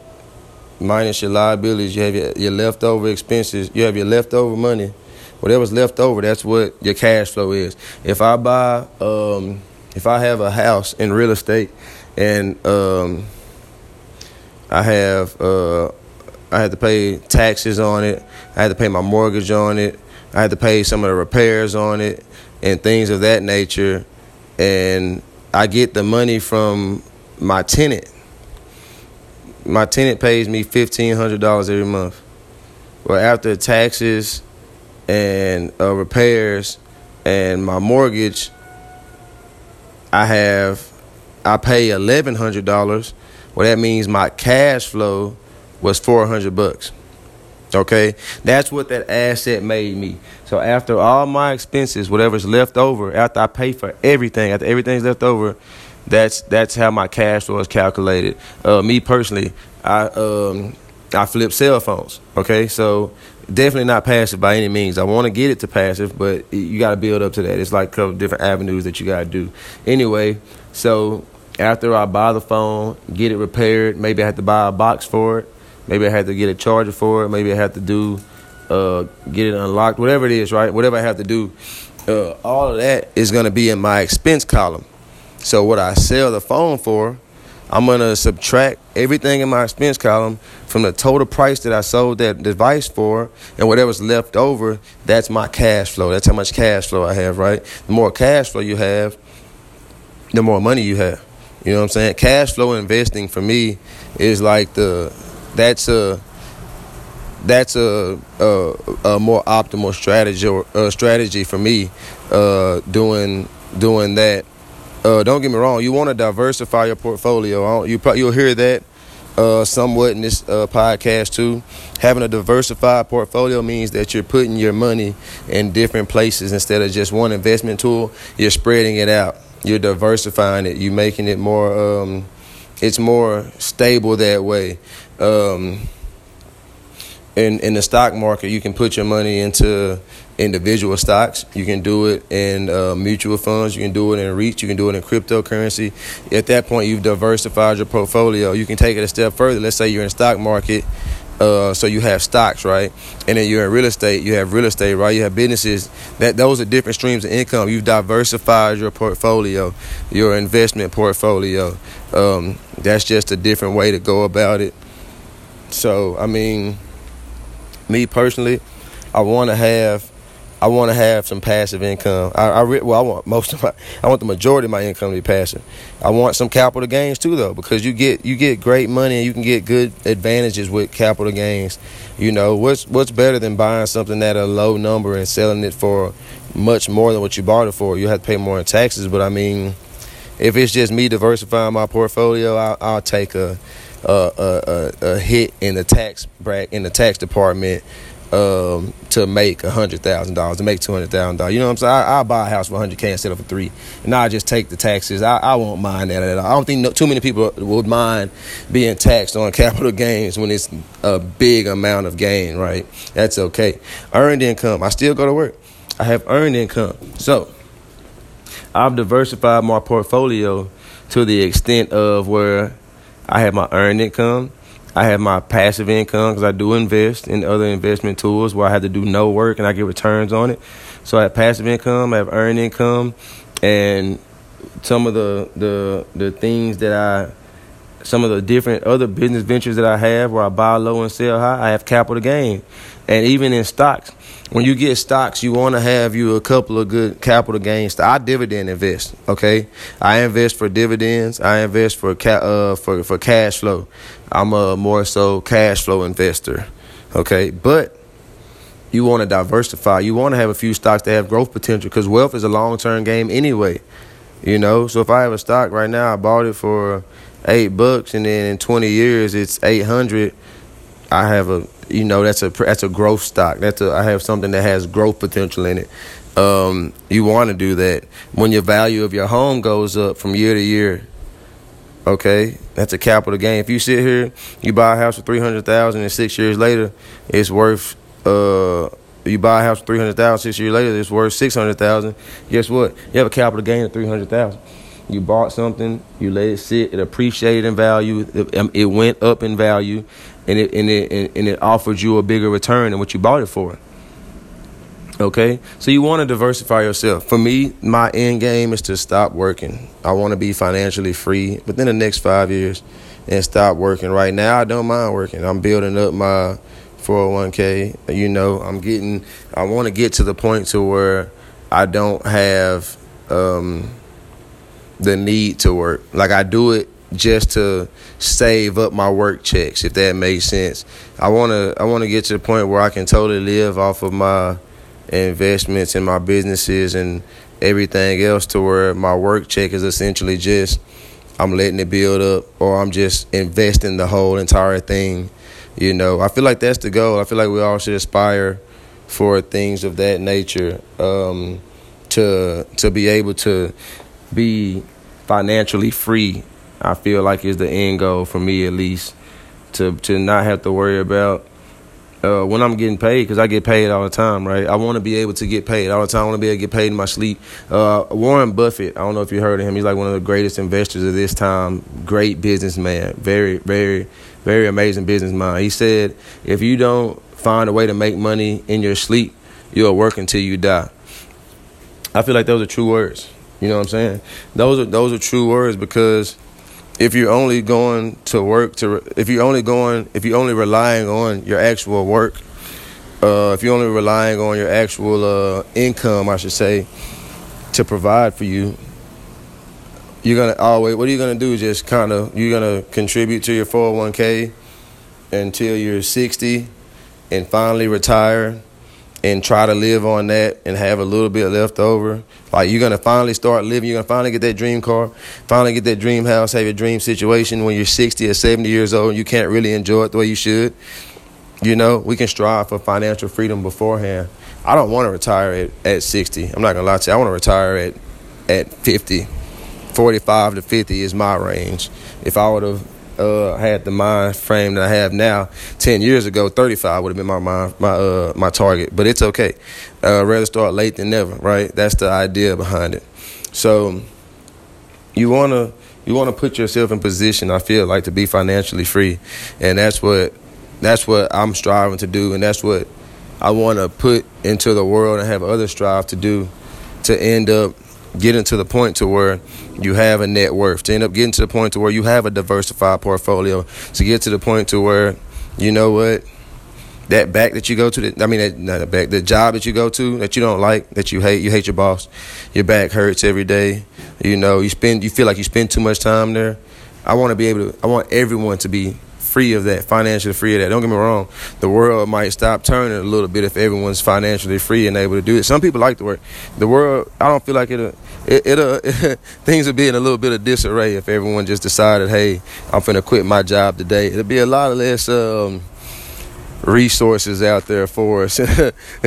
minus your liabilities, you have your, your leftover expenses, you have your leftover money. Whatever's left over, that's what your cash flow is. If I buy um, if I have a house in real estate and um, I have uh, I had to pay taxes on it, I had to pay my mortgage on it, I had to pay some of the repairs on it and things of that nature and I get the money from my tenant. My tenant pays me fifteen hundred dollars every month. Well, after taxes and uh, repairs and my mortgage, I have I pay eleven hundred dollars. Well, that means my cash flow was four hundred bucks. Okay, that's what that asset made me. So after all my expenses, whatever's left over, after I pay for everything, after everything's left over, that's that's how my cash flow is calculated. Uh, me personally, I um, I flip cell phones. Okay, so definitely not passive by any means. I want to get it to passive, but you got to build up to that. It's like a couple different avenues that you got to do. Anyway, so after I buy the phone, get it repaired, maybe I have to buy a box for it Maybe I had to get a charger for it. Maybe I had to do uh, get it unlocked. Whatever it is, right? Whatever I have to do, uh, all of that is going to be in my expense column. So what I sell the phone for, I'm going to subtract everything in my expense column from the total price that I sold that device for, and whatever's left over, that's my cash flow. That's how much cash flow I have, right? The more cash flow you have, the more money you have. You know what I'm saying? Cash flow investing for me is like the that's a that's a, a, a more optimal strategy or uh, strategy for me uh, doing doing that. Uh, don't get me wrong. You want to diversify your portfolio. You you'll hear that uh, somewhat in this uh, podcast too. Having a diversified portfolio means that you're putting your money in different places instead of just one investment tool. You're spreading it out. You're diversifying it. You're making it more. Um, it's more stable that way. Um, in in the stock market, you can put your money into individual stocks. You can do it in uh, mutual funds. You can do it in REITs. You can do it in cryptocurrency. At that point, you've diversified your portfolio. You can take it a step further. Let's say you're in stock market. Uh, so you have stocks, right? And then you're in real estate. You have real estate, right? You have businesses. That those are different streams of income. You've diversified your portfolio, your investment portfolio. Um, that's just a different way to go about it. So I mean, me personally, I want to have, I want to have some passive income. I, I re- well, I want most of my, I want the majority of my income to be passive. I want some capital gains too, though, because you get you get great money and you can get good advantages with capital gains. You know, what's what's better than buying something at a low number and selling it for much more than what you bought it for? You have to pay more in taxes, but I mean, if it's just me diversifying my portfolio, I'll, I'll take a a, a, a, hit in the tax in the tax department um, to make hundred thousand dollars, to make two hundred thousand dollars. You know what I'm saying? I, will buy a house for hundred k instead of for three, and I just take the taxes. I, I won't mind that at all. I don't think no, too many people would mind being taxed on <laughs> capital gains when it's a big amount of gain. Right? That's okay. Earned income. I still go to work. I have earned income. So I've diversified my portfolio to the extent of where I have my earned income. I have my passive income because I do invest in other investment tools where I have to do no work and I get returns on it. So I have passive income, I have earned income, and some of the the the things that I some of the different other business ventures that I have where I buy low and sell high, I have capital gain. And even in stocks, when you get stocks, you want to have you a couple of good capital gains. I dividend invest, okay? I invest for dividends. I invest for ca- uh, for for cash flow. I'm a more so cash flow investor, okay? But you want to diversify. You want to have a few stocks that have growth potential because wealth is a long term game anyway. You know, so if I have a stock right now, I bought it for eight bucks, and then in twenty years it's eight hundred. I have a you know that's a that's a growth stock. That's a I have something that has growth potential in it. Um, you want to do that when your value of your home goes up from year to year. Okay, that's a capital gain. If you sit here, you buy a house for three hundred thousand, and six years later, it's worth. Uh, you buy a house for three hundred thousand. Six years later, it's worth six hundred thousand. Guess what? You have a capital gain of three hundred thousand. You bought something, you let it sit, it appreciated in value, it, um, it went up in value, and it and it and it offered you a bigger return than what you bought it for. Okay, so you want to diversify yourself. For me, my end game is to stop working. I want to be financially free within the next five years and stop working. Right now, I don't mind working. I'm building up my 401k. You know, I'm getting. I want to get to the point to where I don't have um, the need to work. Like I do it just to save up my work checks, if that makes sense. I wanna I wanna get to the point where I can totally live off of my investments in my businesses and everything else to where my work check is essentially just I'm letting it build up or I'm just investing the whole entire thing. You know, I feel like that's the goal. I feel like we all should aspire for things of that nature um, to to be able to be financially free. I feel like is the end goal for me at least to to not have to worry about uh, when I'm getting paid, because I get paid all the time, right? I want to be able to get paid all the time. I want to be able to get paid in my sleep. Uh, Warren Buffett, I don't know if you heard of him. He's like one of the greatest investors of this time. Great businessman. Very, very, very amazing business businessman. He said, if you don't find a way to make money in your sleep, you'll work until you die. I feel like those are true words. You know what I'm saying? Those are those are true words because if you're only going to work to if you're only going if you're only relying on your actual work uh, if you're only relying on your actual uh, income i should say to provide for you you're gonna always what are you gonna do? Just kind of you're gonna contribute to your 401k until you're 60 and finally retire and try to live on that and have a little bit left over. Like you're gonna finally start living, you're gonna finally get that dream car, finally get that dream house, have your dream situation when you're 60 or 70 years old and you can't really enjoy it the way you should. You know, we can strive for financial freedom beforehand. I don't want to retire at, at 60. I'm not gonna lie to you. I want to retire at at 50. 45 to 50 is my range. If I would have uh, had the mind frame that I have now, ten years ago, thirty five would have been my mind, my uh, my target. But it's okay. Uh, rather start late than never, right? That's the idea behind it. So you wanna you wanna put yourself in position. I feel like to be financially free, and that's what that's what I'm striving to do, and that's what I want to put into the world and have others strive to do to end up getting to the point to where you have a net worth to end up getting to the point to where you have a diversified portfolio to get to the point to where you know what that back that you go to the, I mean that, not back the job that you go to that you don't like that you hate you hate your boss your back hurts every day you know you spend you feel like you spend too much time there. I want to be able to I want everyone to be free of that, financially free of that. Don't get me wrong. The world might stop turning a little bit if everyone's financially free and able to do it. Some people like to work. The world, I don't feel like it'll, it, it'll, <laughs> things would be in a little bit of disarray if everyone just decided, hey, I'm finna quit my job today. It'll be a lot less, um, resources out there for us. <laughs>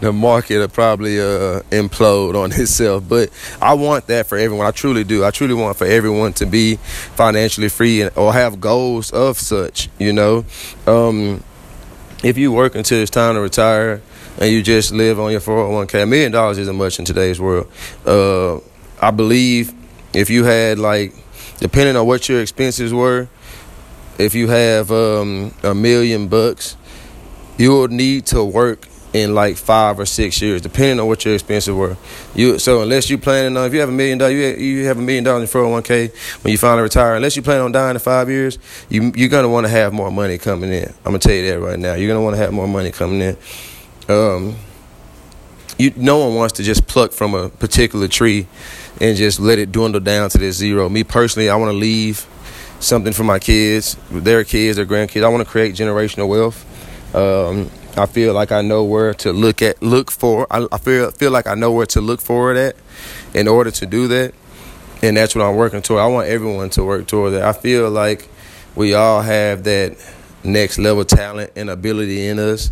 the market will probably uh, implode on <laughs> itself. But I want that for everyone. I truly do. I truly want for everyone to be financially free and, or have goals of such. You know, um, if you work until it's time to retire and you just live on your 401k, a million dollars isn't much in today's world. Uh, I believe if you had like, depending on what your expenses were, if you have um, a million bucks you will need to work in like five or six years, depending on what your expenses were. You so unless you planning on if you have a million dollars, you you have a million dollars in four hundred one k when you finally retire. Unless you plan on dying in five years, you you're gonna want to have more money coming in. I'm gonna tell you that right now. You're gonna want to have more money coming in. Um, you no one wants to just pluck from a particular tree and just let it dwindle down to this zero. Me personally, I want to leave something for my kids, their kids, their grandkids. I want to create generational wealth. Um, I feel like I know where to look at, look for. I, I, feel feel like I know where to look for it at, in order to do that. and that's what I'm working toward. I want everyone to work toward that. I feel like we all have that next level talent and ability in us.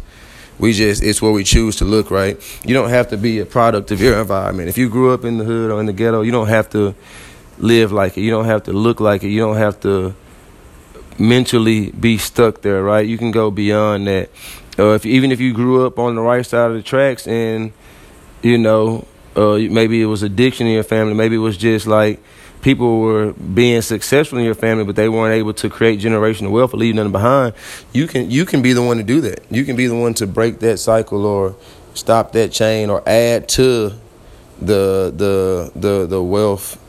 We just it's where we choose to look, right? You don't have to be a product of your environment. If you grew up in the hood or in the ghetto, you don't have to live like it. You don't have to look like it. You don't have to mentally be stuck there, right? You can go beyond that. Uh, if even if you grew up on the right side of the tracks and you know uh, maybe it was addiction in your family, maybe it was just like people were being successful in your family, but they weren't able to create generational wealth or leave nothing behind. You can you can be the one to do that. You can be the one to break that cycle or stop that chain or add to the the the the wealth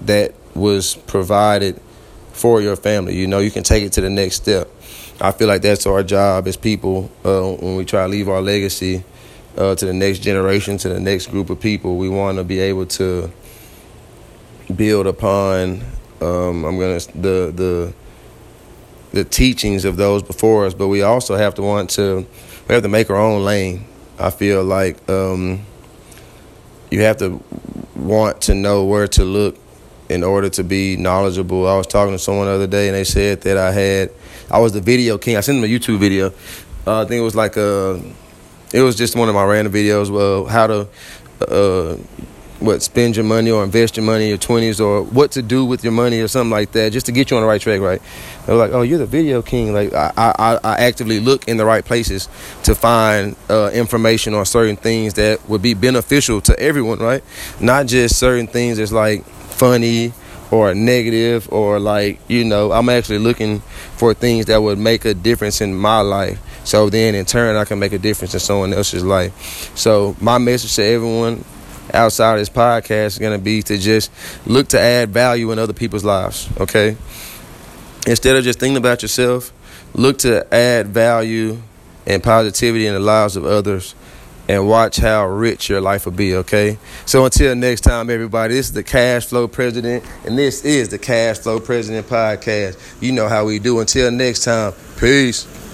that was provided for your family. You know, you can take it to the next step. I feel like that's our job as people uh, when we try to leave our legacy uh, to the next generation, to the next group of people. We want to be able to build upon. Um, I'm gonna the the the teachings of those before us, but we also have to want to we have to make our own lane. I feel like um, you have to want to know where to look in order to be knowledgeable. I was talking to someone the other day, and they said that I had I was the video king. I sent them a YouTube video. Uh, I think it was like a, it was just one of my random videos. Well, how to, uh, what spend your money or invest your money in your twenties or what to do with your money or something like that, just to get you on the right track, right? They're like, oh, you're the video king. Like I, I, I actively look in the right places to find uh, information on certain things that would be beneficial to everyone, right? Not just certain things that's like funny or negative or like you know i'm actually looking for things that would make a difference in my life. So then in turn i can make a difference in someone else's life. So my message to everyone outside this podcast is going to be to just look to add value in other people's lives okay? Instead of just thinking about yourself look to add value and positivity in the lives of others and watch how rich your life will be, okay? So until next time, everybody, this is the Cash Flow President, and this is the Cash Flow President Podcast. You know how we do. Until next time, peace.